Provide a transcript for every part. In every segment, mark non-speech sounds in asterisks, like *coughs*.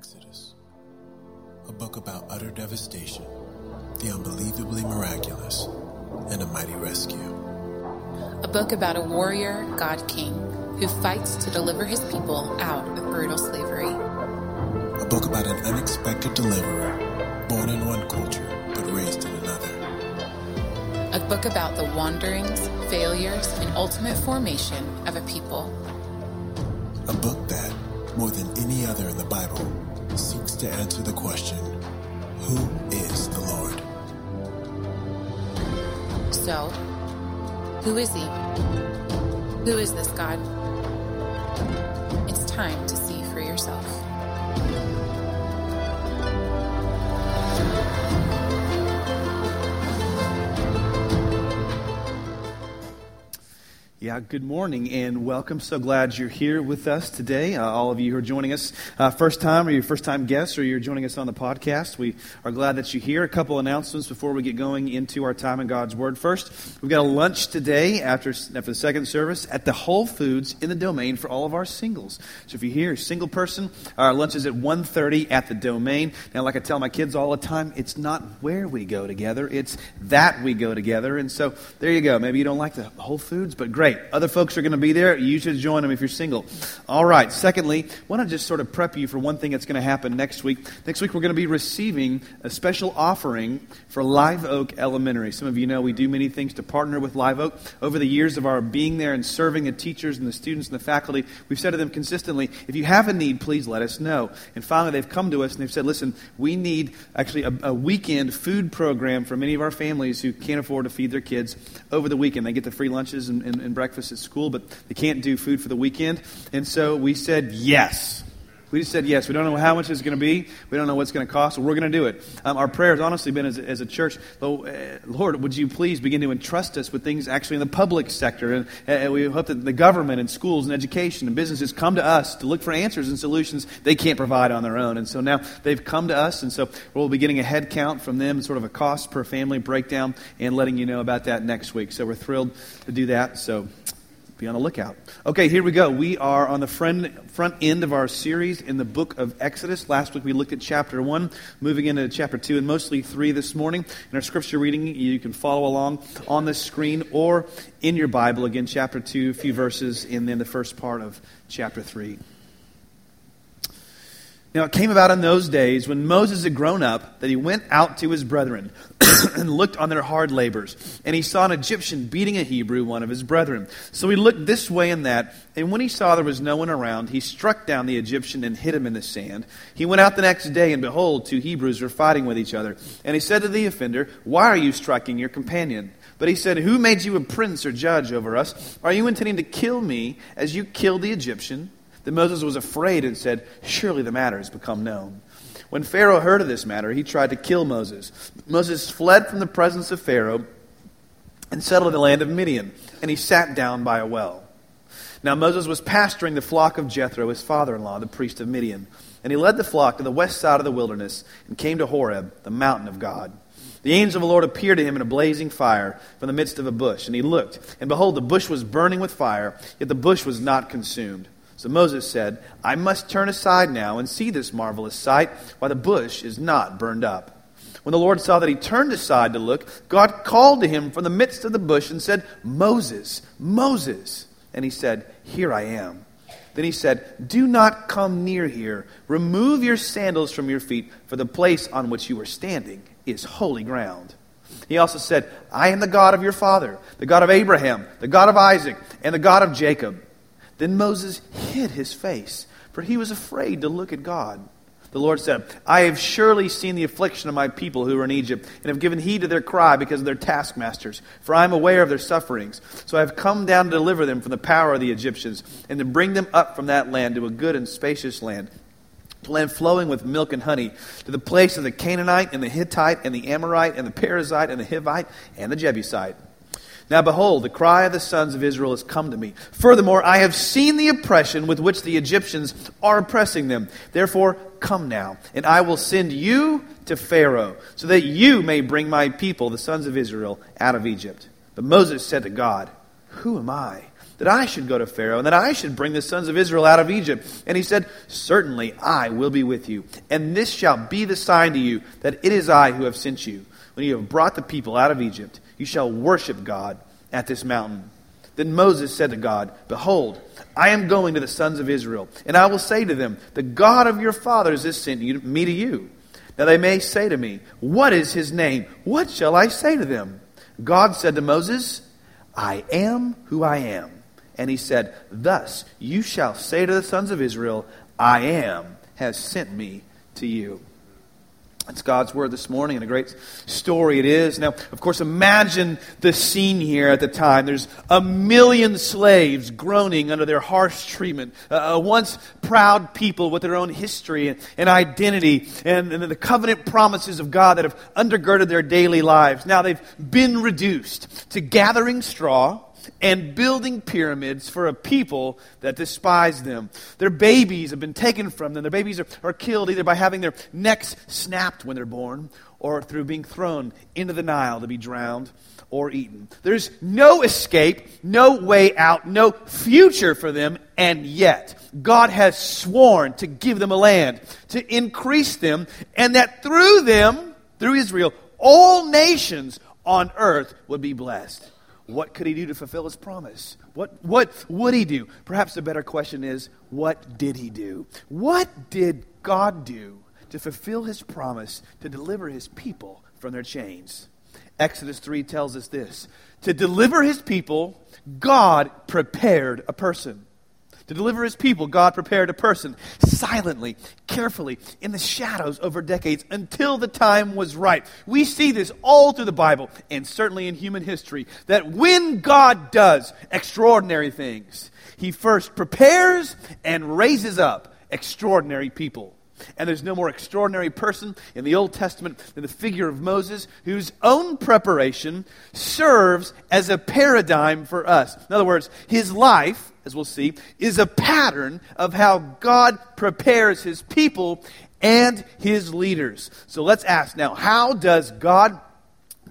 Exodus, a book about utter devastation, the unbelievably miraculous, and a mighty rescue. A book about a warrior God King who fights to deliver his people out of brutal slavery. A book about an unexpected deliverer, born in one culture but raised in another. A book about the wanderings, failures, and ultimate formation of a people. A book that, more than any other in the Bible, seeks to answer the question Who is the Lord? So, who is he? Who is this God? It's time to see Yeah, good morning and welcome. So glad you're here with us today. Uh, all of you who are joining us uh, first time or your first time guests or you're joining us on the podcast, we are glad that you're here. A couple announcements before we get going into our time in God's Word. First, we've got a lunch today after, after the second service at the Whole Foods in the Domain for all of our singles. So if you're here, single person, our lunch is at 1.30 at the Domain. Now, like I tell my kids all the time, it's not where we go together, it's that we go together. And so there you go. Maybe you don't like the Whole Foods, but great. Other folks are going to be there. You should join them if you're single. All right. Secondly, want to just sort of prep you for one thing that's going to happen next week. Next week, we're going to be receiving a special offering for Live Oak Elementary. Some of you know we do many things to partner with Live Oak. Over the years of our being there and serving the teachers and the students and the faculty, we've said to them consistently, if you have a need, please let us know. And finally, they've come to us and they've said, listen, we need actually a, a weekend food program for many of our families who can't afford to feed their kids over the weekend. They get the free lunches and, and, and breakfast at school, but they can't do food for the weekend. And so we said yes. We just said yes. We don't know how much it's going to be. We don't know what's going to cost. So we're going to do it. Um, our prayer has honestly been as, as a church, uh, Lord, would you please begin to entrust us with things actually in the public sector? And, uh, we hope that the government and schools and education and businesses come to us to look for answers and solutions they can't provide on their own. And so now they've come to us. And so we'll be getting a head count from them, sort of a cost per family breakdown, and letting you know about that next week. So we're thrilled to do that. So be on the lookout. Okay, here we go. We are on the front, front end of our series in the book of Exodus. Last week we looked at chapter 1, moving into chapter 2, and mostly 3 this morning. In our scripture reading, you can follow along on the screen or in your Bible. Again, chapter 2, a few verses, and then the first part of chapter 3. Now it came about in those days when Moses had grown up that he went out to his brethren *coughs* and looked on their hard labors. And he saw an Egyptian beating a Hebrew, one of his brethren. So he looked this way and that, and when he saw there was no one around, he struck down the Egyptian and hid him in the sand. He went out the next day, and behold, two Hebrews were fighting with each other. And he said to the offender, Why are you striking your companion? But he said, Who made you a prince or judge over us? Are you intending to kill me as you killed the Egyptian? Then Moses was afraid and said, Surely the matter has become known. When Pharaoh heard of this matter, he tried to kill Moses. Moses fled from the presence of Pharaoh and settled in the land of Midian, and he sat down by a well. Now Moses was pasturing the flock of Jethro, his father in law, the priest of Midian. And he led the flock to the west side of the wilderness and came to Horeb, the mountain of God. The angel of the Lord appeared to him in a blazing fire from the midst of a bush. And he looked, and behold, the bush was burning with fire, yet the bush was not consumed. So Moses said, I must turn aside now and see this marvelous sight, why the bush is not burned up. When the Lord saw that he turned aside to look, God called to him from the midst of the bush and said, Moses, Moses. And he said, Here I am. Then he said, Do not come near here. Remove your sandals from your feet, for the place on which you are standing is holy ground. He also said, I am the God of your father, the God of Abraham, the God of Isaac, and the God of Jacob. Then Moses hid his face, for he was afraid to look at God. The Lord said, I have surely seen the affliction of my people who are in Egypt, and have given heed to their cry because of their taskmasters, for I am aware of their sufferings. So I have come down to deliver them from the power of the Egyptians, and to bring them up from that land to a good and spacious land, to land flowing with milk and honey, to the place of the Canaanite, and the Hittite, and the Amorite, and the Perizzite, and the Hivite, and the Jebusite. Now behold, the cry of the sons of Israel has come to me. Furthermore, I have seen the oppression with which the Egyptians are oppressing them. Therefore, come now, and I will send you to Pharaoh, so that you may bring my people, the sons of Israel, out of Egypt. But Moses said to God, Who am I? that I should go to Pharaoh and that I should bring the sons of Israel out of Egypt? And he said, Certainly I will be with you. And this shall be the sign to you that it is I who have sent you. When you have brought the people out of Egypt, you shall worship God at this mountain. Then Moses said to God, Behold, I am going to the sons of Israel, and I will say to them, The God of your fathers has sent me to you. Now they may say to me, What is his name? What shall I say to them? God said to Moses, I am who I am. And he said, Thus you shall say to the sons of Israel, I am has sent me to you. It's God's word this morning, and a great story it is. Now, of course, imagine the scene here at the time. There's a million slaves groaning under their harsh treatment. Uh, once proud people with their own history and, and identity, and, and the covenant promises of God that have undergirded their daily lives. Now they've been reduced to gathering straw and building pyramids for a people that despise them. Their babies have been taken from them. Their babies are, are killed either by having their necks snapped when they're born or through being thrown into the Nile to be drowned or eaten. There's no escape, no way out, no future for them, and yet God has sworn to give them a land, to increase them, and that through them, through Israel, all nations on earth would be blessed. What could he do to fulfill his promise? What, what would he do? Perhaps the better question is, what did he do? What did God do to fulfill his promise to deliver his people from their chains? Exodus 3 tells us this To deliver his people, God prepared a person. To deliver his people, God prepared a person silently, carefully, in the shadows over decades until the time was right. We see this all through the Bible and certainly in human history that when God does extraordinary things, he first prepares and raises up extraordinary people. And there's no more extraordinary person in the Old Testament than the figure of Moses, whose own preparation serves as a paradigm for us. In other words, his life, as we'll see, is a pattern of how God prepares his people and his leaders. So let's ask now, how does God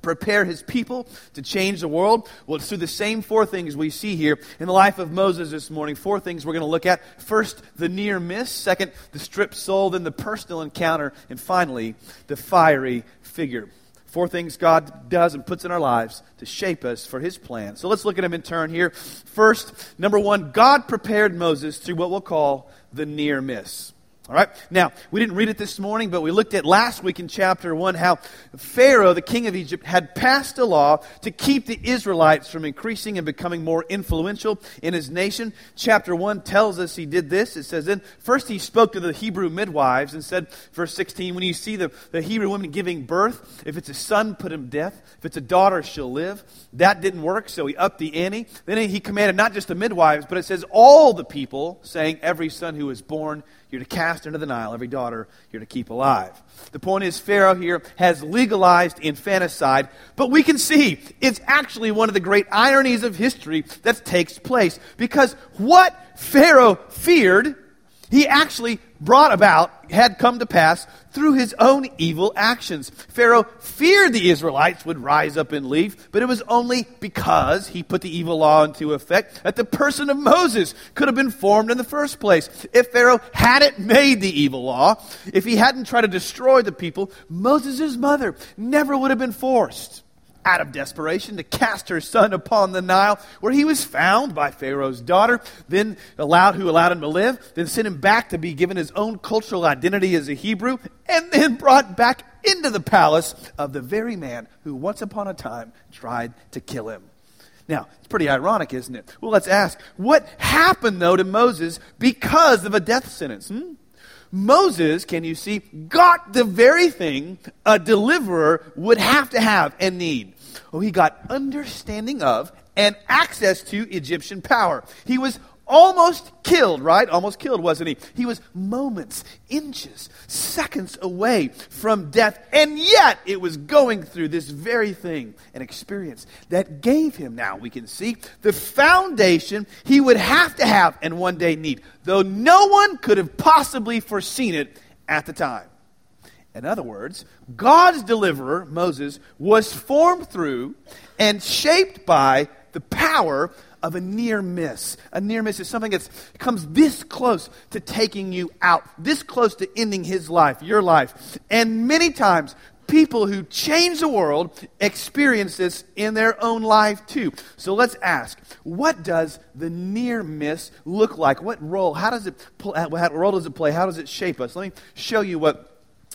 prepare his people to change the world? Well, it's through the same four things we see here in the life of Moses this morning. Four things we're going to look at. First, the near miss. Second, the stripped soul. Then the personal encounter. And finally, the fiery figure. Four things God does and puts in our lives to shape us for his plan. So let's look at them in turn here. First, number one, God prepared Moses through what we'll call the near miss. All right? Now, we didn't read it this morning, but we looked at last week in chapter 1 how Pharaoh, the king of Egypt, had passed a law to keep the Israelites from increasing and becoming more influential in his nation. Chapter 1 tells us he did this. It says, then first he spoke to the Hebrew midwives and said, verse 16, when you see the, the Hebrew women giving birth, if it's a son, put him to death. If it's a daughter, she'll live. That didn't work, so he upped the ante. Then he commanded not just the midwives, but it says all the people, saying, every son who is born you're to cast into the Nile every daughter you're to keep alive. The point is, Pharaoh here has legalized infanticide, but we can see it's actually one of the great ironies of history that takes place. Because what Pharaoh feared, he actually brought about, had come to pass through his own evil actions. Pharaoh feared the Israelites would rise up and leave, but it was only because he put the evil law into effect that the person of Moses could have been formed in the first place. If Pharaoh hadn't made the evil law, if he hadn't tried to destroy the people, Moses' mother never would have been forced out of desperation to cast her son upon the Nile, where he was found by Pharaoh's daughter, then allowed who allowed him to live, then sent him back to be given his own cultural identity as a Hebrew, and then brought back into the palace of the very man who once upon a time tried to kill him. Now, it's pretty ironic, isn't it? Well, let's ask, what happened though to Moses because of a death sentence? Hmm? Moses, can you see, got the very thing a deliverer would have to have and need. Oh, he got understanding of and access to Egyptian power. He was almost killed, right? Almost killed, wasn't he? He was moments, inches, seconds away from death, and yet it was going through this very thing, an experience that gave him, now we can see, the foundation he would have to have and one day need, though no one could have possibly foreseen it at the time. In other words, God's deliverer, Moses, was formed through and shaped by the power of a near miss. A near miss is something that comes this close to taking you out, this close to ending his life, your life. And many times, people who change the world experience this in their own life too. So let's ask, what does the near miss look like? What role? How does it? What role does it play? How does it shape us? Let me show you what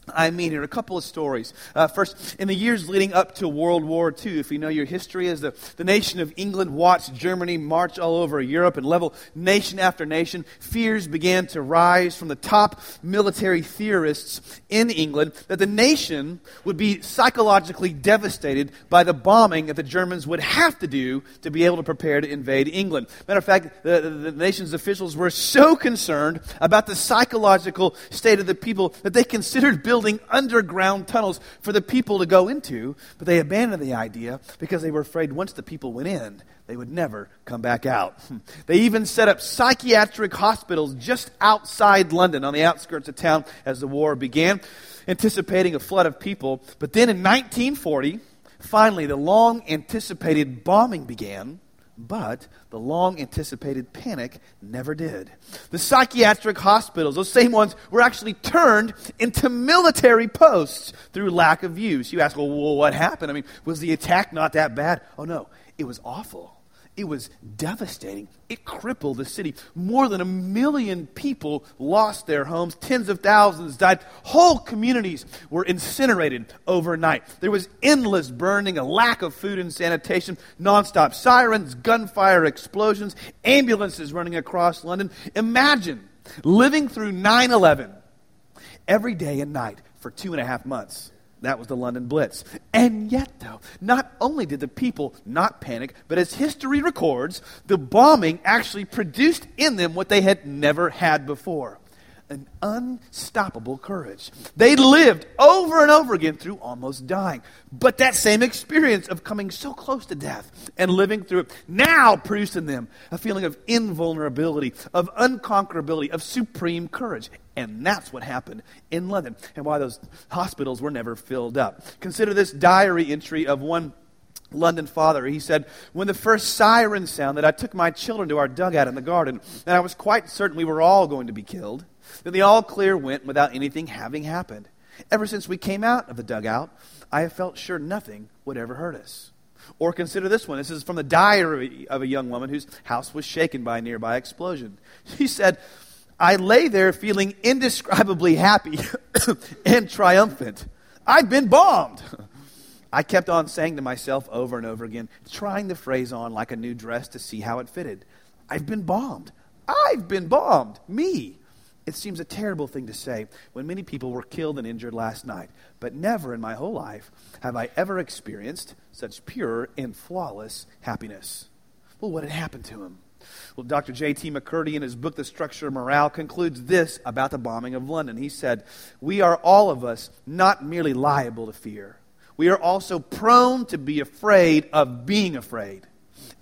I mean here. A couple of stories. Uh, first, in the years leading up to World War II, if you know your history, as the, the nation of England watched Germany march all over Europe and level nation after nation, fears began to rise from the top military theorists in England that the nation would be psychologically devastated by the bombing that the Germans would have to do to be able to prepare to invade England. Matter of fact, the, the, the nation's officials were so concerned about the psychological state of the people that they considered building building underground tunnels for the people to go into, but they abandoned the idea because they were afraid once the people went in, they would never come back out. *laughs* They even set up psychiatric hospitals just outside London on the outskirts of town as the war began, anticipating a flood of people. But then in 1940, finally, the long anticipated bombing began but the long anticipated panic never did. The psychiatric hospitals, those same ones, were actually turned into military posts through lack of use. You ask, well, what happened? I mean, was the attack not that bad? Oh, no, it was awful. It was devastating. It crippled the city. More than a million people lost their homes. Tens of thousands died. Whole communities were incinerated overnight. There was endless burning, a lack of food and sanitation, nonstop sirens, gunfire explosions, ambulances running across London. Imagine living through 9 11 every day and night for two and a half months. That was the London Blitz. And yet, though, not only did the people not panic, but as history records, the bombing actually produced in them what they had never had before an unstoppable courage. They lived over and over again through almost dying. But that same experience of coming so close to death and living through it now produced in them a feeling of invulnerability, of unconquerability, of supreme courage. And that's what happened in London and why those hospitals were never filled up. Consider this diary entry of one London father. He said, When the first siren sounded, I took my children to our dugout in the garden, and I was quite certain we were all going to be killed. Then the all clear went without anything having happened. Ever since we came out of the dugout, I have felt sure nothing would ever hurt us. Or consider this one. This is from the diary of a young woman whose house was shaken by a nearby explosion. *laughs* She said, I lay there feeling indescribably happy *coughs* and triumphant. I've been bombed. *laughs* I kept on saying to myself over and over again, trying the phrase on like a new dress to see how it fitted. I've been bombed. I've been bombed. Me. It seems a terrible thing to say when many people were killed and injured last night, but never in my whole life have I ever experienced such pure and flawless happiness. Well, what had happened to him? Well, Dr. J.T. MacCurdy, in his book, The Structure of Morale, concludes this about the bombing of London. He said, We are all of us not merely liable to fear, we are also prone to be afraid of being afraid.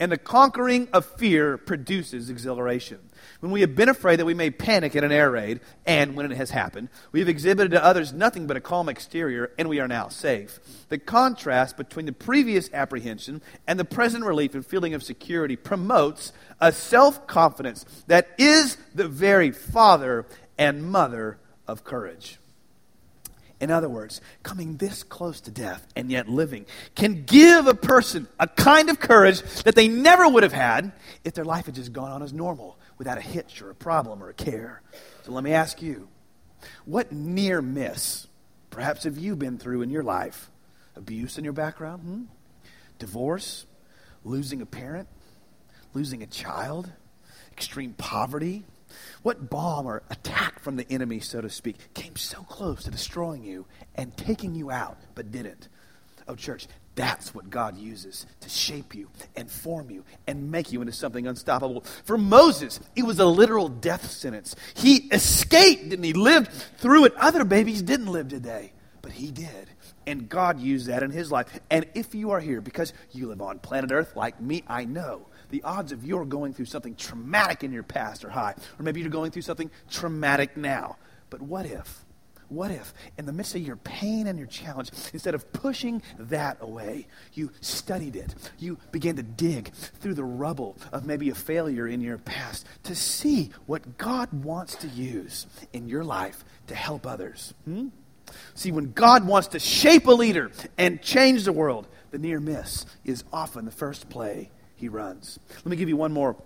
And the conquering of fear produces exhilaration. When we have been afraid that we may panic at an air raid, and when it has happened, we have exhibited to others nothing but a calm exterior, and we are now safe. The contrast between the previous apprehension and the present relief and feeling of security promotes a self confidence that is the very father and mother of courage. In other words, coming this close to death and yet living can give a person a kind of courage that they never would have had if their life had just gone on as normal without a hitch or a problem or a care. So let me ask you what near miss perhaps have you been through in your life? Abuse in your background? Hmm? Divorce? Losing a parent? Losing a child? Extreme poverty? What bomb or attack from the enemy, so to speak, came so close to destroying you and taking you out, but didn't? Oh, church, that's what God uses to shape you and form you and make you into something unstoppable. For Moses, it was a literal death sentence. He escaped and he lived through it. Other babies didn't live today, but he did. And God used that in his life. And if you are here because you live on planet Earth like me, I know the odds of you're going through something traumatic in your past are high. Or maybe you're going through something traumatic now. But what if? What if, in the midst of your pain and your challenge, instead of pushing that away, you studied it? You began to dig through the rubble of maybe a failure in your past to see what God wants to use in your life to help others. Hmm? See, when God wants to shape a leader and change the world, the near miss is often the first play he runs. Let me give you one more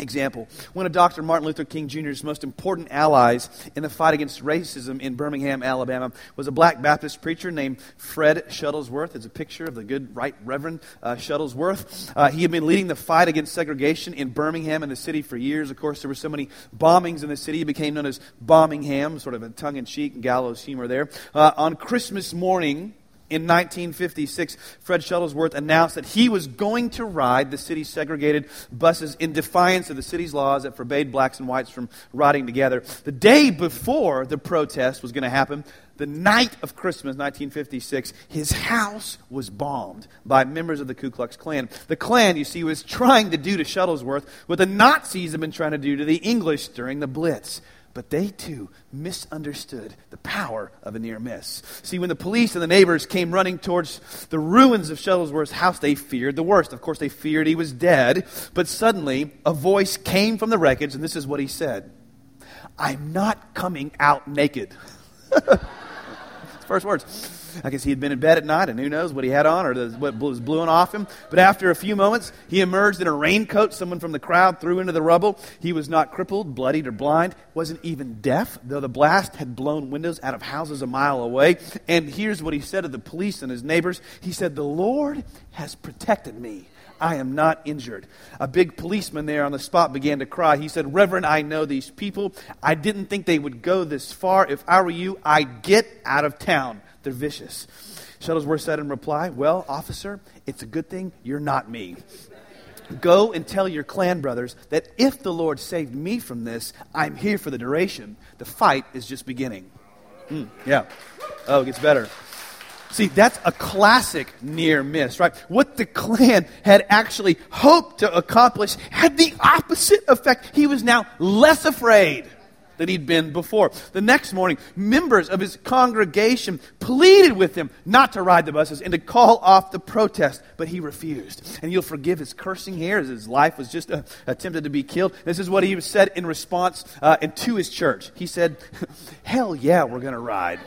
example. One of Dr. Martin Luther King Jr.'s most important allies in the fight against racism in Birmingham, Alabama, was a black Baptist preacher named Fred Shuttlesworth. It's a picture of the good Right Reverend uh, Shuttlesworth. Uh, he had been leading the fight against segregation in Birmingham and the city for years. Of course, there were so many bombings in the city. He became known as Bombingham, sort of a tongue-in-cheek gallows humor there. Uh, on Christmas morning, in 1956, Fred Shuttlesworth announced that he was going to ride the city's segregated buses in defiance of the city's laws that forbade blacks and whites from riding together. The day before the protest was going to happen, the night of Christmas, 1956, his house was bombed by members of the Ku Klux Klan. The Klan, you see, was trying to do to Shuttlesworth what the Nazis had been trying to do to the English during the Blitz. But they too misunderstood the power of a near miss. See, when the police and the neighbors came running towards the ruins of Shuttlesworth's house, they feared the worst. Of course, they feared he was dead. But suddenly, a voice came from the wreckage, and this is what he said I'm not coming out naked. *laughs* First words. I guess he had been in bed at night, and who knows what he had on or what was blowing off him. But after a few moments, he emerged in a raincoat someone from the crowd threw into the rubble. He was not crippled, bloodied, or blind, wasn't even deaf, though the blast had blown windows out of houses a mile away. And here's what he said to the police and his neighbors He said, The Lord has protected me. I am not injured. A big policeman there on the spot began to cry. He said, Reverend, I know these people. I didn't think they would go this far. If I were you, I'd get out of town. They're vicious. Shuttlesworth said in reply, Well, officer, it's a good thing you're not me. Go and tell your Klan brothers that if the Lord saved me from this, I'm here for the duration. The fight is just beginning. Mm, yeah. Oh, it gets better. See, that's a classic near miss, right? What the Klan had actually hoped to accomplish had the opposite effect. He was now less afraid than he'd been before. The next morning, members of his congregation pleaded with him not to ride the buses and to call off the protest, but he refused. And you'll forgive his cursing here as his life was just uh, attempted to be killed. This is what he said in response uh, and to his church. He said, *laughs* Hell yeah, we're going to ride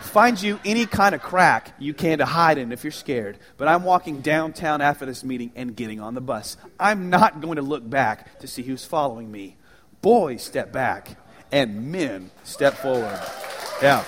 find you any kind of crack you can to hide in if you're scared. But I'm walking downtown after this meeting and getting on the bus. I'm not going to look back to see who's following me. Boys step back and men step forward. Yeah.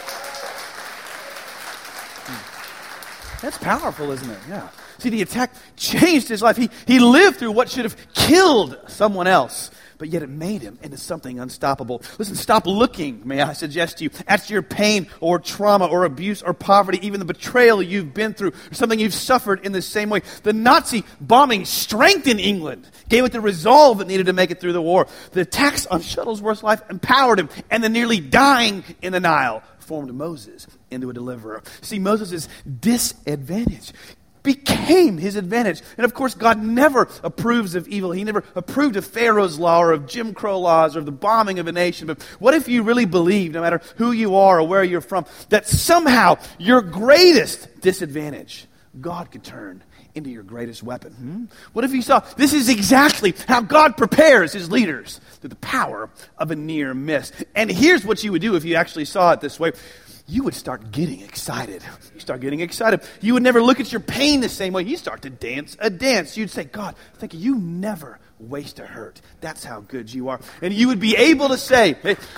Hmm. That's powerful, isn't it? Yeah. See, the attack changed his life. He, he lived through what should have killed someone else but yet it made him into something unstoppable. Listen, stop looking, may I suggest to you, at your pain or trauma or abuse or poverty, even the betrayal you've been through, or something you've suffered in the same way. The Nazi bombing strengthened England, gave it the resolve it needed to make it through the war. The attacks on Shuttlesworth's life empowered him, and the nearly dying in the Nile formed Moses into a deliverer. See, Moses' disadvantage became his advantage. And of course, God never approves of evil. He never approved of Pharaoh's law or of Jim Crow laws or of the bombing of a nation. But what if you really believe, no matter who you are or where you're from, that somehow your greatest disadvantage, God could turn into your greatest weapon? Hmm? What if you saw this is exactly how God prepares his leaders through the power of a near miss? And here's what you would do if you actually saw it this way you would start getting excited. You start getting excited. You would never look at your pain the same way. You start to dance a dance. You'd say, God, thank you. You never waste a hurt. That's how good you are. And you would be able to say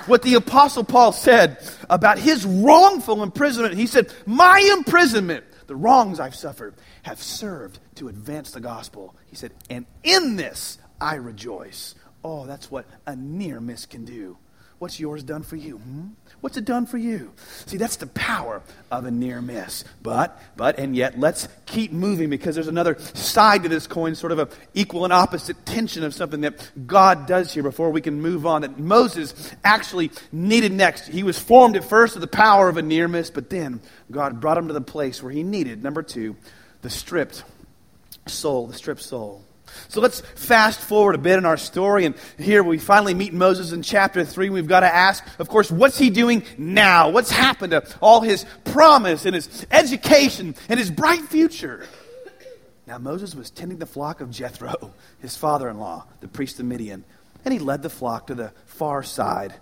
what the Apostle Paul said about his wrongful imprisonment. He said, My imprisonment, the wrongs I've suffered, have served to advance the gospel. He said, And in this I rejoice. Oh, that's what a near miss can do. What's yours done for you? Hmm? What's it done for you? See, that's the power of a near miss. But, but, and yet, let's keep moving because there's another side to this coin, sort of an equal and opposite tension of something that God does here before we can move on. That Moses actually needed next. He was formed at first of the power of a near miss, but then God brought him to the place where he needed, number two, the stripped soul, the stripped soul. So let's fast forward a bit in our story. And here we finally meet Moses in chapter 3. We've got to ask, of course, what's he doing now? What's happened to all his promise and his education and his bright future? Now, Moses was tending the flock of Jethro, his father in law, the priest of Midian, and he led the flock to the far side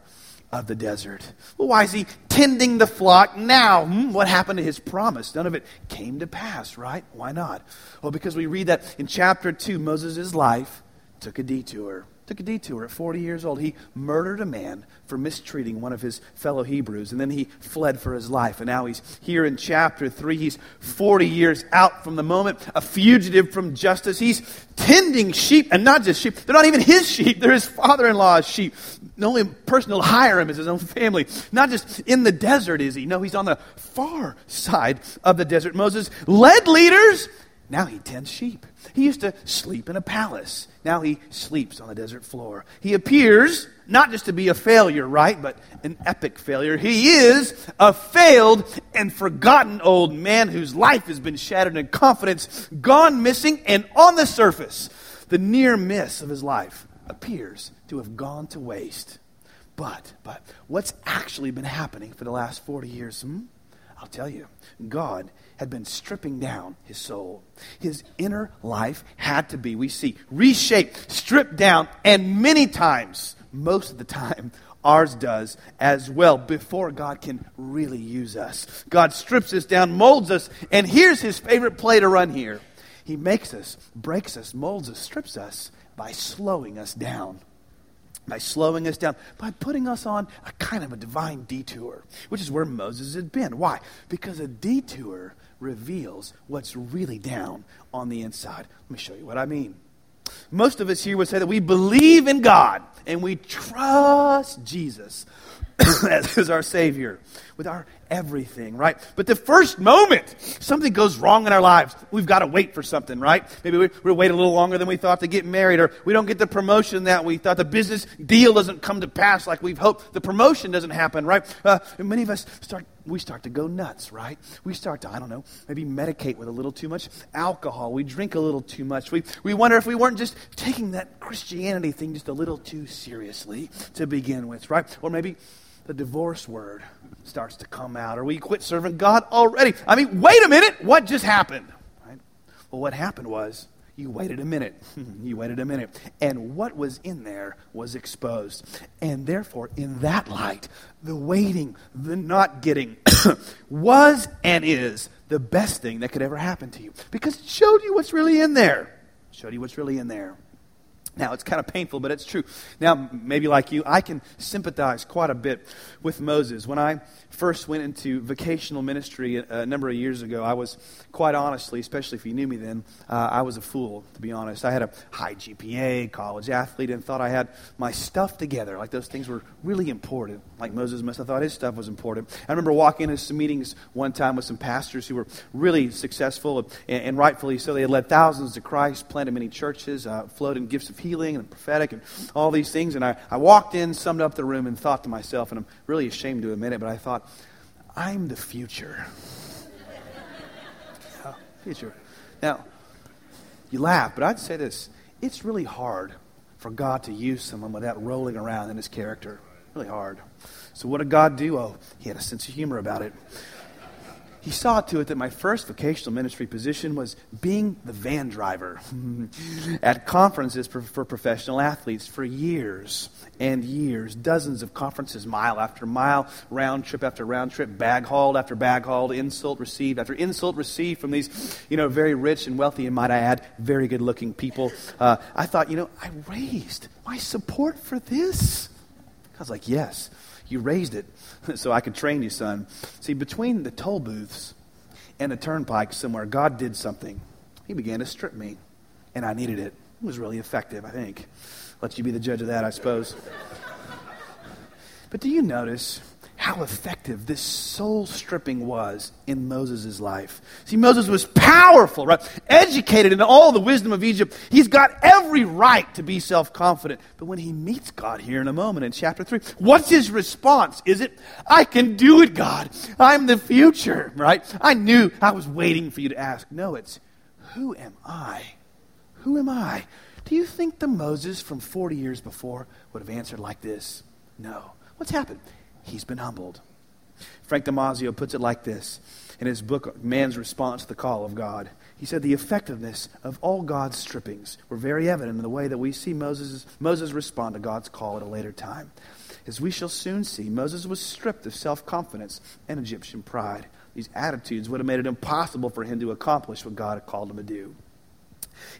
of the desert. Well, why is he tending the flock now? Hmm, what happened to his promise? None of it came to pass, right? Why not? Well, because we read that in chapter 2, Moses' life took a detour took a detour at 40 years old. He murdered a man for mistreating one of his fellow Hebrews, and then he fled for his life. And now he's here in chapter 3. He's 40 years out from the moment, a fugitive from justice. He's tending sheep, and not just sheep. They're not even his sheep, they're his father in law's sheep. The only person who'll hire him is his own family. Not just in the desert is he. No, he's on the far side of the desert. Moses led leaders now he tends sheep. He used to sleep in a palace. Now he sleeps on the desert floor. He appears not just to be a failure, right, but an epic failure. He is a failed and forgotten old man whose life has been shattered and confidence gone missing, and on the surface, the near miss of his life appears to have gone to waste. But, but, what's actually been happening for the last 40 years? Hmm? I'll tell you. God had been stripping down his soul. His inner life had to be, we see, reshaped, stripped down, and many times, most of the time, ours does as well before God can really use us. God strips us down, molds us, and here's his favorite play to run here. He makes us, breaks us, molds us, strips us by slowing us down by slowing us down, by putting us on a kind of a divine detour, which is where Moses had been. Why? Because a detour reveals what's really down on the inside. Let me show you what I mean. Most of us here would say that we believe in God and we trust Jesus *coughs* as our Savior with our everything, right? But the first moment something goes wrong in our lives, we've got to wait for something, right? Maybe we, we wait a little longer than we thought to get married, or we don't get the promotion that we thought. The business deal doesn't come to pass like we've hoped. The promotion doesn't happen, right? Uh, many of us start, we start to go nuts, right? We start to, I don't know, maybe medicate with a little too much alcohol. We drink a little too much. We, we wonder if we weren't just taking that Christianity thing just a little too seriously to begin with, right? Or maybe the divorce word starts to come out, or we quit serving God already. I mean, wait a minute, what just happened? Right? Well, what happened was you waited a minute. *laughs* you waited a minute. And what was in there was exposed. And therefore, in that light, the waiting, the not getting, *coughs* was and is the best thing that could ever happen to you. Because it showed you what's really in there. Showed you what's really in there. Now, it's kind of painful, but it's true. Now, maybe like you, I can sympathize quite a bit with Moses. When I first went into vocational ministry a, a number of years ago, I was quite honestly, especially if you knew me then, uh, I was a fool, to be honest. I had a high GPA, college athlete, and thought I had my stuff together. Like those things were really important. Like Moses must have thought his stuff was important. I remember walking into some meetings one time with some pastors who were really successful, and, and rightfully so. They had led thousands to Christ, planted many churches, uh, flowed in gifts of healing and prophetic and all these things. And I, I walked in, summed up the room, and thought to myself, and I'm really ashamed to admit it, but I thought, I'm the future. yeah, *laughs* oh, future. Now, you laugh, but I'd say this it's really hard for God to use someone without rolling around in his character. Really hard. So, what did God do? Oh, he had a sense of humor about it he saw to it that my first vocational ministry position was being the van driver *laughs* at conferences for, for, professional athletes for years and years. Dozens of conferences, mile after mile, round trip after round trip, bag hauled after bag hauled, insult received after insult received from these, you know, very rich and wealthy, and might I add, very good looking people. Uh, I thought, you know, I raised my support for this. I was like, yes. You raised it *laughs* so I could train you, son. See, between the toll booths and the turnpike somewhere, God did something. He began to strip me, and I needed it. It was really effective, I think. Let you be the judge of that, I suppose. but do you notice how effective this soul stripping was in Moses' life. See, Moses was powerful, right? Educated in all the wisdom of Egypt. He's got every right to be self confident. But when he meets God here in a moment in chapter 3, what's his response? Is it, I can do it, God. I'm the future, right? I knew I was waiting for you to ask. No, it's, who am I? Who am I? Do you think the Moses from 40 years before would have answered like this? No. What's happened? He's been humbled. Frank Damazio puts it like this in his book, Man's Response to the Call of God. He said the effectiveness of all God's strippings were very evident in the way that we see Moses, Moses respond to God's call at a later time. As we shall soon see, Moses was stripped of self confidence and Egyptian pride. These attitudes would have made it impossible for him to accomplish what God had called him to do.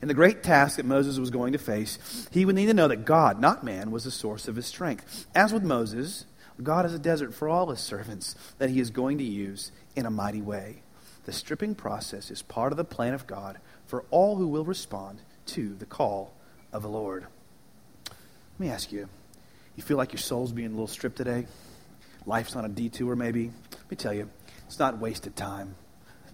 In the great task that Moses was going to face, he would need to know that God, not man, was the source of his strength. As with Moses, God is a desert for all his servants that he is going to use in a mighty way. The stripping process is part of the plan of God for all who will respond to the call of the Lord. Let me ask you you feel like your soul's being a little stripped today? Life's on a detour, maybe? Let me tell you, it's not wasted time.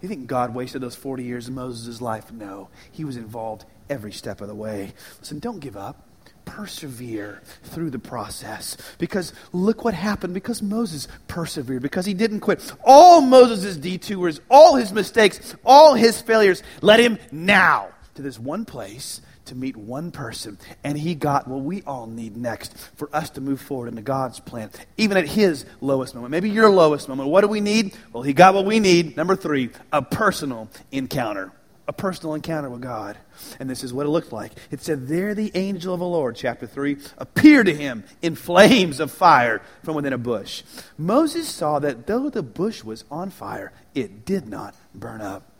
You think God wasted those 40 years of Moses' life? No. He was involved every step of the way. Listen, don't give up persevere through the process. Because look what happened. Because Moses persevered, because he didn't quit. All Moses' detours, all his mistakes, all his failures led him now to this one place to meet one person. And he got what we all need next for us to move forward into God's plan, even at his lowest moment. Maybe your lowest moment. What do we need? Well, he got what we need. Number three, a personal encounter a personal encounter with God. And this is what it looked like. It said, There the angel of the Lord, chapter 3, appeared to him in flames of fire from within a bush. Moses saw that though the bush was on fire, it did not burn up.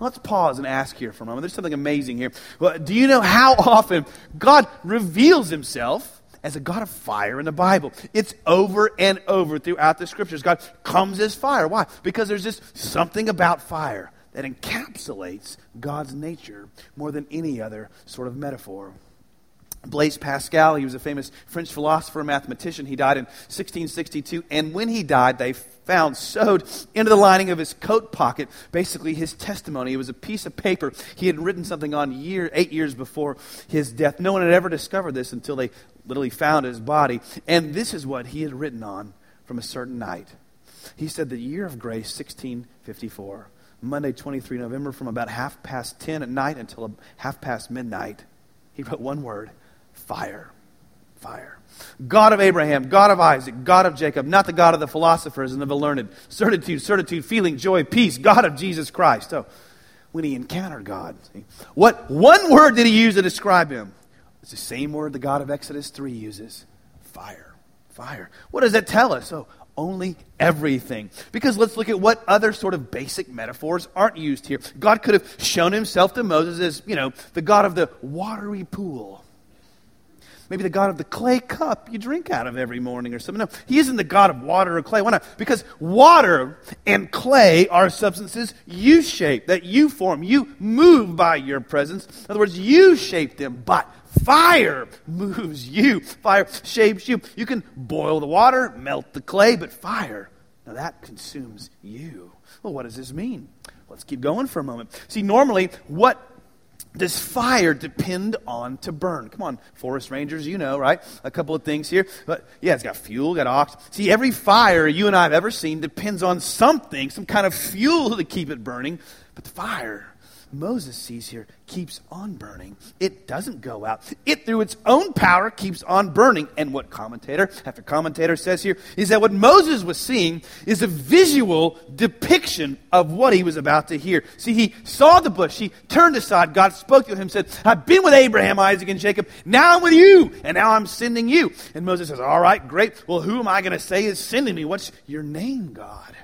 Let's pause and ask here for a moment. There's something amazing here. Well, do you know how often God reveals himself as a God of fire in the Bible? It's over and over throughout the scriptures. God comes as fire. Why? Because there's just something about fire that encapsulates God's nature more than any other sort of metaphor. Blaise Pascal, he was a famous French philosopher and mathematician. He died in 1662, and when he died, they found sewed into the lining of his coat pocket basically his testimony. It was a piece of paper he had written something on year, eight years before his death. No one had ever discovered this until they literally found his body. And this is what he had written on from a certain night. He said, The year of grace, 1654. Monday, 23 November, from about half past 10 at night until half past midnight, he wrote one word fire. Fire. God of Abraham, God of Isaac, God of Jacob, not the God of the philosophers and of the learned. Certitude, certitude, feeling, joy, peace, God of Jesus Christ. So, when he encountered God, see, what one word did he use to describe him? It's the same word the God of Exodus 3 uses fire. Fire. What does that tell us? Oh, only everything. Because let's look at what other sort of basic metaphors aren't used here. God could have shown himself to Moses as, you know, the God of the watery pool. Maybe the God of the clay cup you drink out of every morning or something. No, he isn't the God of water or clay. Why not? Because water and clay are substances you shape, that you form. You move by your presence. In other words, you shape them. But Fire moves you. Fire shapes you. You can boil the water, melt the clay, but fire, now that consumes you. Well, what does this mean? Let's keep going for a moment. See, normally, what does fire depend on to burn? Come on, forest rangers, you know, right? A couple of things here. But yeah, it's got fuel, got ox. See, every fire you and I have ever seen depends on something, some kind of fuel to keep it burning. But the fire Moses sees here keeps on burning. It doesn't go out. It, through its own power, keeps on burning. And what commentator after commentator says here is that what Moses was seeing is a visual depiction of what he was about to hear. See, he saw the bush. He turned aside. God spoke to him, said, I've been with Abraham, Isaac, and Jacob. Now I'm with you. And now I'm sending you. And Moses says, All right, great. Well, who am I going to say is sending me? What's your name, God?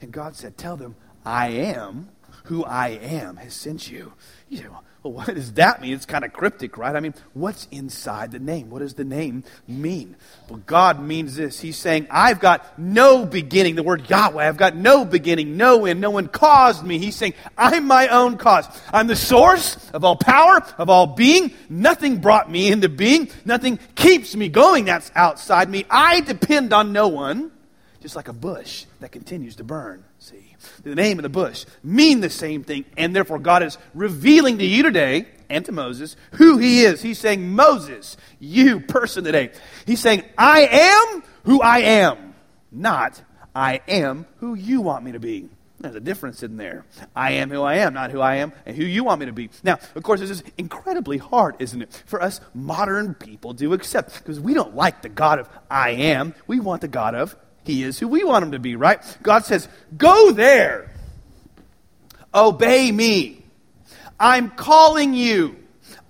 And God said, Tell them, I am who I am has sent you. You say, well, what does that mean? It's kind of cryptic, right? I mean, what's inside the name? What does the name mean? Well, God means this. He's saying, I've got no beginning. The word Yahweh, I've got no beginning, no end. No one caused me. He's saying, I'm my own cause. I'm the source of all power, of all being. Nothing brought me into being. Nothing keeps me going that's outside me. I depend on no one, just like a bush that continues to burn. See? The name of the bush mean the same thing. And therefore, God is revealing to you today and to Moses who he is. He's saying, Moses, you person today. He's saying, I am who I am, not I am who you want me to be. There's a difference in there. I am who I am, not who I am, and who you want me to be. Now, of course, this is incredibly hard, isn't it, for us modern people to accept because we don't like the God of I am. We want the God of He is who we want Him to be, right? God says, Go there, obey me. I'm calling you,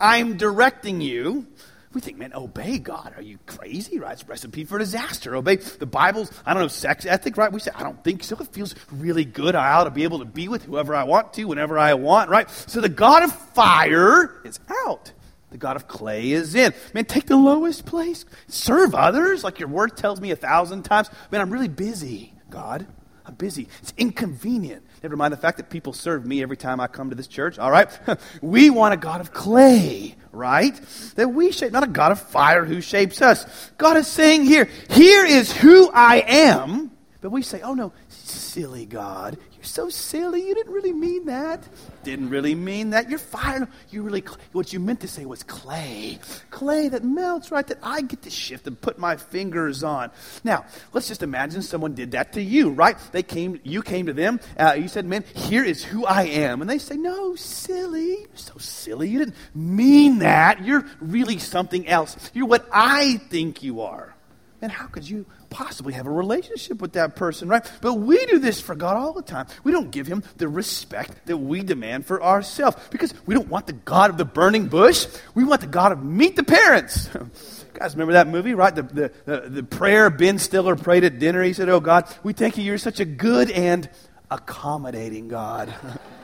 I'm directing you. We think, man, obey God. Are you crazy? Right? It's a recipe for disaster. Obey the Bible's, I don't know, sex ethic, right? We say, I don't think so. It feels really good. I ought to be able to be with whoever I want to, whenever I want, right? So the God of fire is out. The God of clay is in. Man, take the lowest place. Serve others like your word tells me a thousand times. Man, I'm really busy, God. I'm busy. It's inconvenient. Never mind the fact that people serve me every time I come to this church, all right? *laughs* we want a God of clay, right? That we shape, not a God of fire who shapes us. God is saying here, here is who I am. But we say, oh no, silly God. You're so silly. You didn't really mean that. Didn't really mean that. You're fire. You really, what you meant to say was clay. Clay that melts, right? That I get to shift and put my fingers on. Now, let's just imagine someone did that to you, right? They came, you came to them. Uh, you said, man, here is who I am. And they say, no, silly. You're so silly. You didn't mean that. You're really something else. You're what I think you are. And how could you possibly have a relationship with that person, right? But we do this for God all the time. We don't give him the respect that we demand for ourselves because we don't want the God of the burning bush. We want the God of meet the parents. *laughs* guys remember that movie, right? The, the, the, the prayer Ben Stiller prayed at dinner. He said, Oh God, we thank you. You're such a good and accommodating God. *laughs*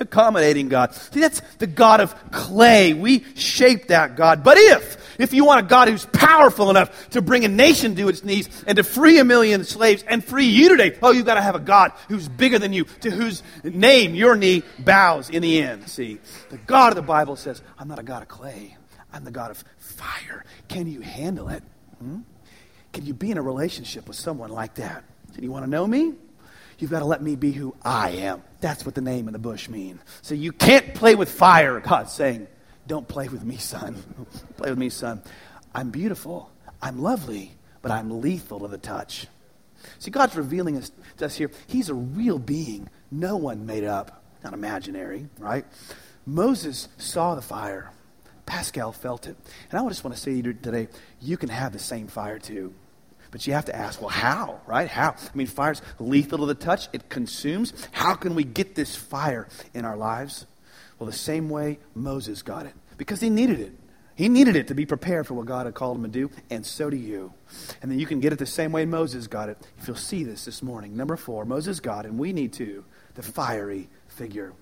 accommodating God. See, that's the God of clay. We shape that God. But if, if you want a God who's powerful enough to bring a nation to its knees and to free a million slaves and free you today, oh, you've got to have a God who's bigger than you, to whose name your knee bows in the end. See, the God of the Bible says, I'm not a God of clay. I'm the God of fire. Can you handle it? Hmm? Can you be in a relationship with someone like that? Do you want to know me? You've got to let me be who I am. That's what the name of the bush mean. So you can't play with fire, God's saying. Don't play with me, son. *laughs* play with me, son. I'm beautiful. I'm lovely, but I'm lethal to the touch. See, God's revealing us, to us here. He's a real being, no one made up, not imaginary, right? Moses saw the fire. Pascal felt it. And I just want to say to you today, you can have the same fire too. But you have to ask, well, how, right? How? I mean, fire's lethal to the touch, it consumes. How can we get this fire in our lives? Well, the same way Moses got it, because he needed it. He needed it to be prepared for what God had called him to do, and so do you. And then you can get it the same way Moses got it. If you'll see this this morning. Number four, Moses got, and we need to, the fiery figure.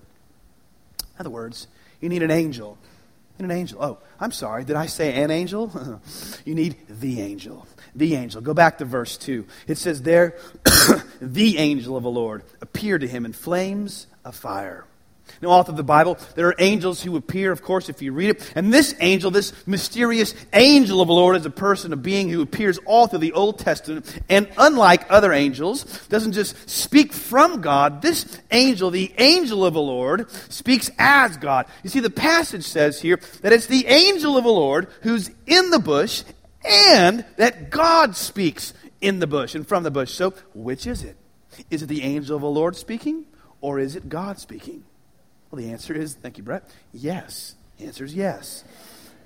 In other words, you need an angel. And an angel. Oh, I'm sorry. Did I say an angel? *laughs* you need the angel. The angel. Go back to verse 2. It says there, *coughs* the angel of the Lord appeared to him in flames of fire. Now, author of the Bible, there are angels who appear, of course, if you read it. And this angel, this mysterious angel of the Lord, is a person, a being who appears all through the Old Testament. And unlike other angels, doesn't just speak from God. This angel, the angel of the Lord, speaks as God. You see, the passage says here that it's the angel of the Lord who's in the bush and that God speaks in the bush and from the bush. So, which is it? Is it the angel of the Lord speaking or is it God speaking? Well, the answer is, thank you, Brett, yes. The answer is yes.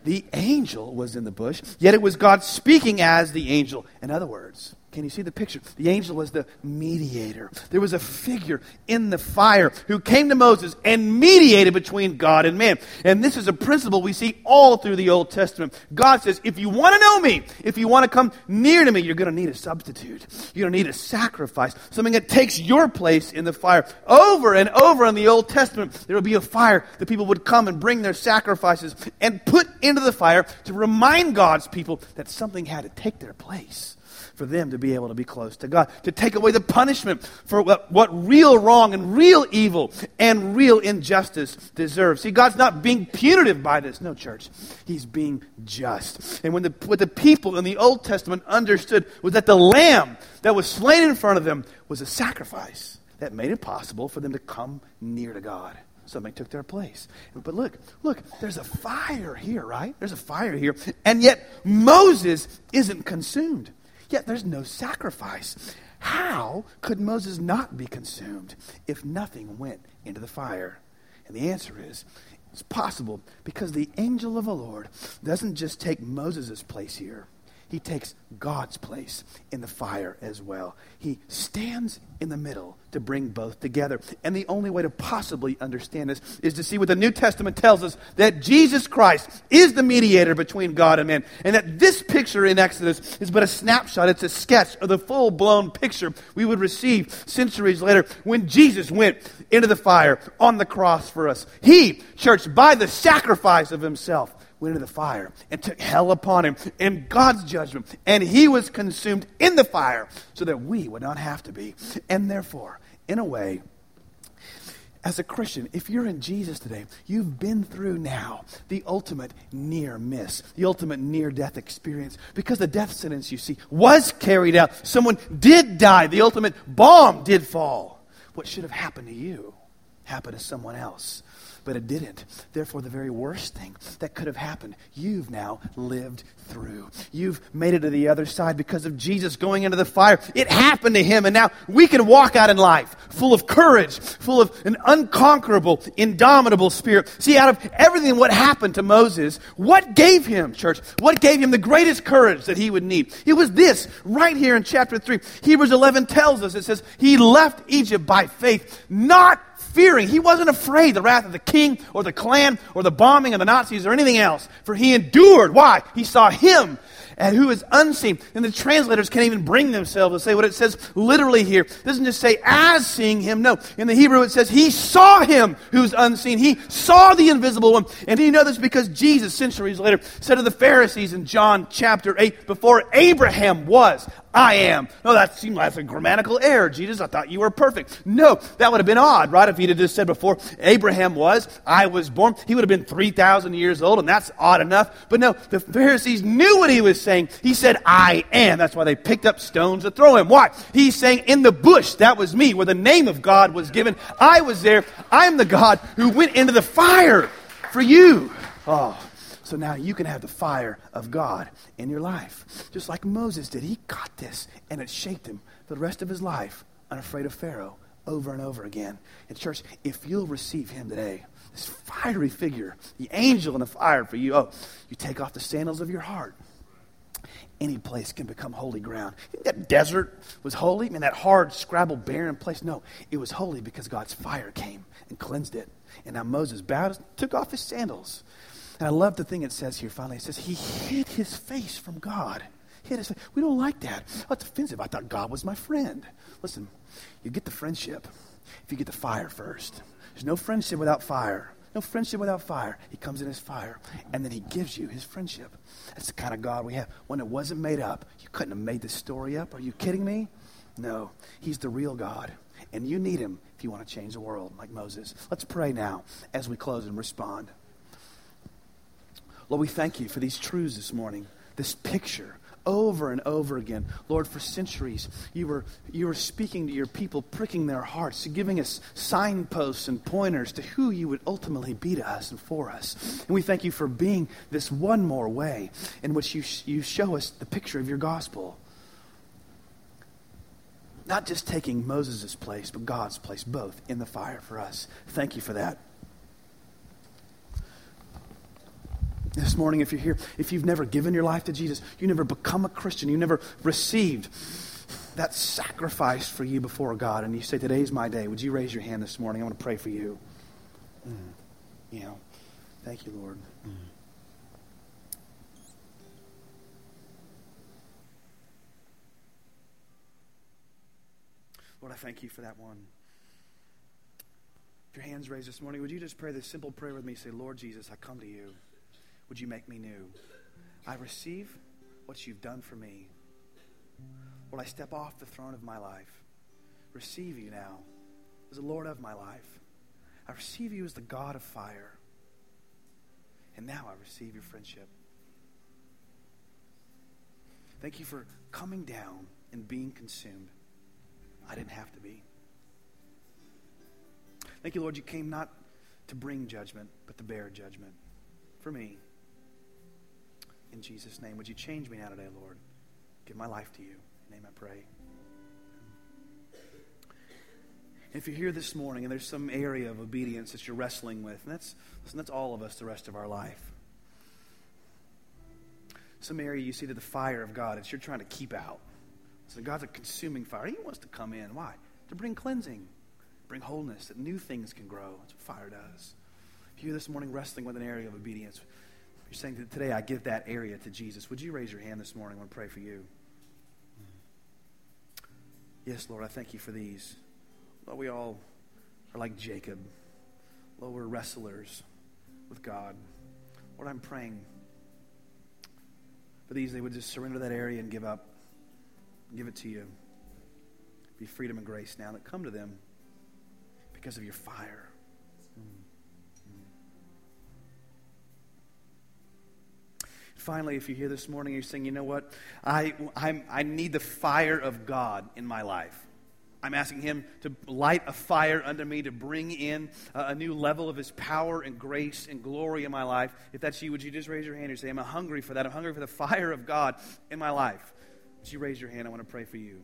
The angel was in the bush, yet it was God speaking as the angel. In other words, can you see the picture? The angel was the mediator. There was a figure in the fire who came to Moses and mediated between God and man. And this is a principle we see all through the Old Testament. God says, if you want to know me, if you want to come near to me, you're going to need a substitute. You're going to need a sacrifice, something that takes your place in the fire. Over and over in the Old Testament, there would be a fire. The people would come and bring their sacrifices and put into the fire to remind God's people that something had to take their place for them to be able to be close to God, to take away the punishment for what, what real wrong and real evil and real injustice deserves. See, God's not being punitive by this. No, church. He's being just. And when the, what the people in the Old Testament understood was that the lamb that was slain in front of them was a sacrifice that made it possible for them to come near to God something took their place. But look, look, there's a fire here, right? There's a fire here. And yet Moses isn't consumed. Yet there's no sacrifice. How could Moses not be consumed if nothing went into the fire? And the answer is it's possible because the angel of the Lord doesn't just take Moses' place here he takes God's place in the fire as well. He stands in the middle to bring both together. And the only way to possibly understand this is to see what the New Testament tells us that Jesus Christ is the mediator between God and man. And that this picture in Exodus is but a snapshot, it's a sketch of the full blown picture we would receive centuries later when Jesus went into the fire on the cross for us. He, church, by the sacrifice of himself, went into the fire and took hell upon him in God's judgment. And he was consumed in the fire so that we would not have to be. And therefore, in a way, as a Christian, if you're in Jesus today, you've been through now the ultimate near miss, the ultimate near death experience, because the death sentence you see was carried out. Someone did die, the ultimate bomb did fall. What should have happened to you happened to someone else but it didn't. Therefore, the very worst thing that could have happened, you've now lived through. You've made it to the other side because of Jesus going into the fire. It happened to him, and now we can walk out in life full of courage, full of an unconquerable, indomitable spirit. See, out of everything what happened to Moses, what gave him, church, what gave him the greatest courage that he would need? It was this, right here in chapter 3. Hebrews 11 tells us, it says, he left Egypt by faith, not fearing. He wasn't afraid the wrath of the king or the Klan or the bombing of the Nazis or anything else. For he endured. Why? He saw him and who is unseen. And the translators can't even bring themselves to say what it says literally here. It doesn't just say as seeing him. No. In the Hebrew it says he saw him who's unseen. He saw the invisible one. And you know this because Jesus, centuries later, said to the Pharisees in John chapter 8, before Abraham was, I am. No, that seemed like a grammatical error, Jesus. I thought you were perfect. No, that would have been odd, right? If he'd have just said before Abraham was, I was born, he would have been 3,000 years old, and that's odd enough. But no, the Pharisees knew what he was saying. He said, I am. That's why they picked up stones to throw him. Why? He's saying, in the bush, that was me, where the name of God was given. I was there. I'm the God who went into the fire for you. Oh. So now you can have the fire of God in your life. Just like Moses did. He got this, and it shaped him for the rest of his life, unafraid of Pharaoh, over and over again. And, church, if you'll receive him today, this fiery figure, the angel in the fire for you, oh, you take off the sandals of your heart. Any place can become holy ground. That desert was holy. I mean, that hard, scrabble, barren place. No, it was holy because God's fire came and cleansed it. And now Moses bowed, took off his sandals. And I love the thing it says here finally. It says, He hid his face from God. Hid his face. We don't like that. Oh, it's offensive. I thought God was my friend. Listen, you get the friendship if you get the fire first. There's no friendship without fire. No friendship without fire. He comes in his fire, and then he gives you his friendship. That's the kind of God we have. When it wasn't made up, you couldn't have made this story up. Are you kidding me? No. He's the real God. And you need him if you want to change the world, like Moses. Let's pray now as we close and respond. Lord, we thank you for these truths this morning, this picture over and over again. Lord, for centuries, you were, you were speaking to your people, pricking their hearts, giving us signposts and pointers to who you would ultimately be to us and for us. And we thank you for being this one more way in which you, you show us the picture of your gospel. Not just taking Moses' place, but God's place, both in the fire for us. Thank you for that. This morning, if you're here, if you've never given your life to Jesus, you never become a Christian, you never received that sacrifice for you before God, and you say, Today's my day, would you raise your hand this morning? I want to pray for you. Mm. You know, thank you, Lord. Mm. Lord, I thank you for that one. If your hand's raised this morning, would you just pray this simple prayer with me? Say, Lord Jesus, I come to you. Would you make me new? I receive what you've done for me. Will I step off the throne of my life? Receive you now as the Lord of my life. I receive you as the God of fire. And now I receive your friendship. Thank you for coming down and being consumed. I didn't have to be. Thank you, Lord, you came not to bring judgment, but to bear judgment for me. In Jesus' name, would you change me now today, Lord? give my life to you. In name I pray. If you're here this morning and there's some area of obedience that you're wrestling with, and that's, listen, that's all of us the rest of our life. Some area you see that the fire of God, it's you're trying to keep out. So God's a consuming fire. He wants to come in. Why? To bring cleansing, bring wholeness, that new things can grow. That's what fire does. If you're this morning wrestling with an area of obedience, you're saying that today I give that area to Jesus. Would you raise your hand this morning? I want to pray for you. Yes, Lord, I thank you for these. Lord, we all are like Jacob. Lord, we're wrestlers with God. Lord, I'm praying for these, they would just surrender that area and give up. Give it to you. Be freedom and grace now that come to them because of your fire. Finally, if you're here this morning, and you're saying, you know what? I, I'm, I need the fire of God in my life. I'm asking Him to light a fire under me, to bring in a, a, new level of His power and grace and glory in my life. If that's you, would you just raise your hand and say, I'm hungry for that? I'm hungry for the *laughs* fire of God in my life. Would you raise your hand? I want to pray for you.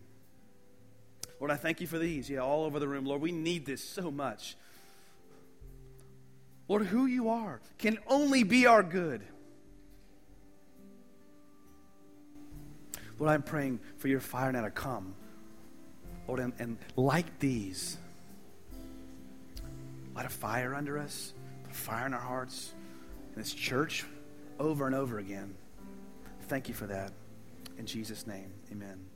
Lord, I thank you for these. Yeah, all over the room. Lord, we need this so much. Lord, who you are can only be our good. Lord, I'm praying for your fire now to come Lord, and, and like these, light a fire under us, put a fire in our hearts, in this church over and over again. Thank you for that. In Jesus' name, amen.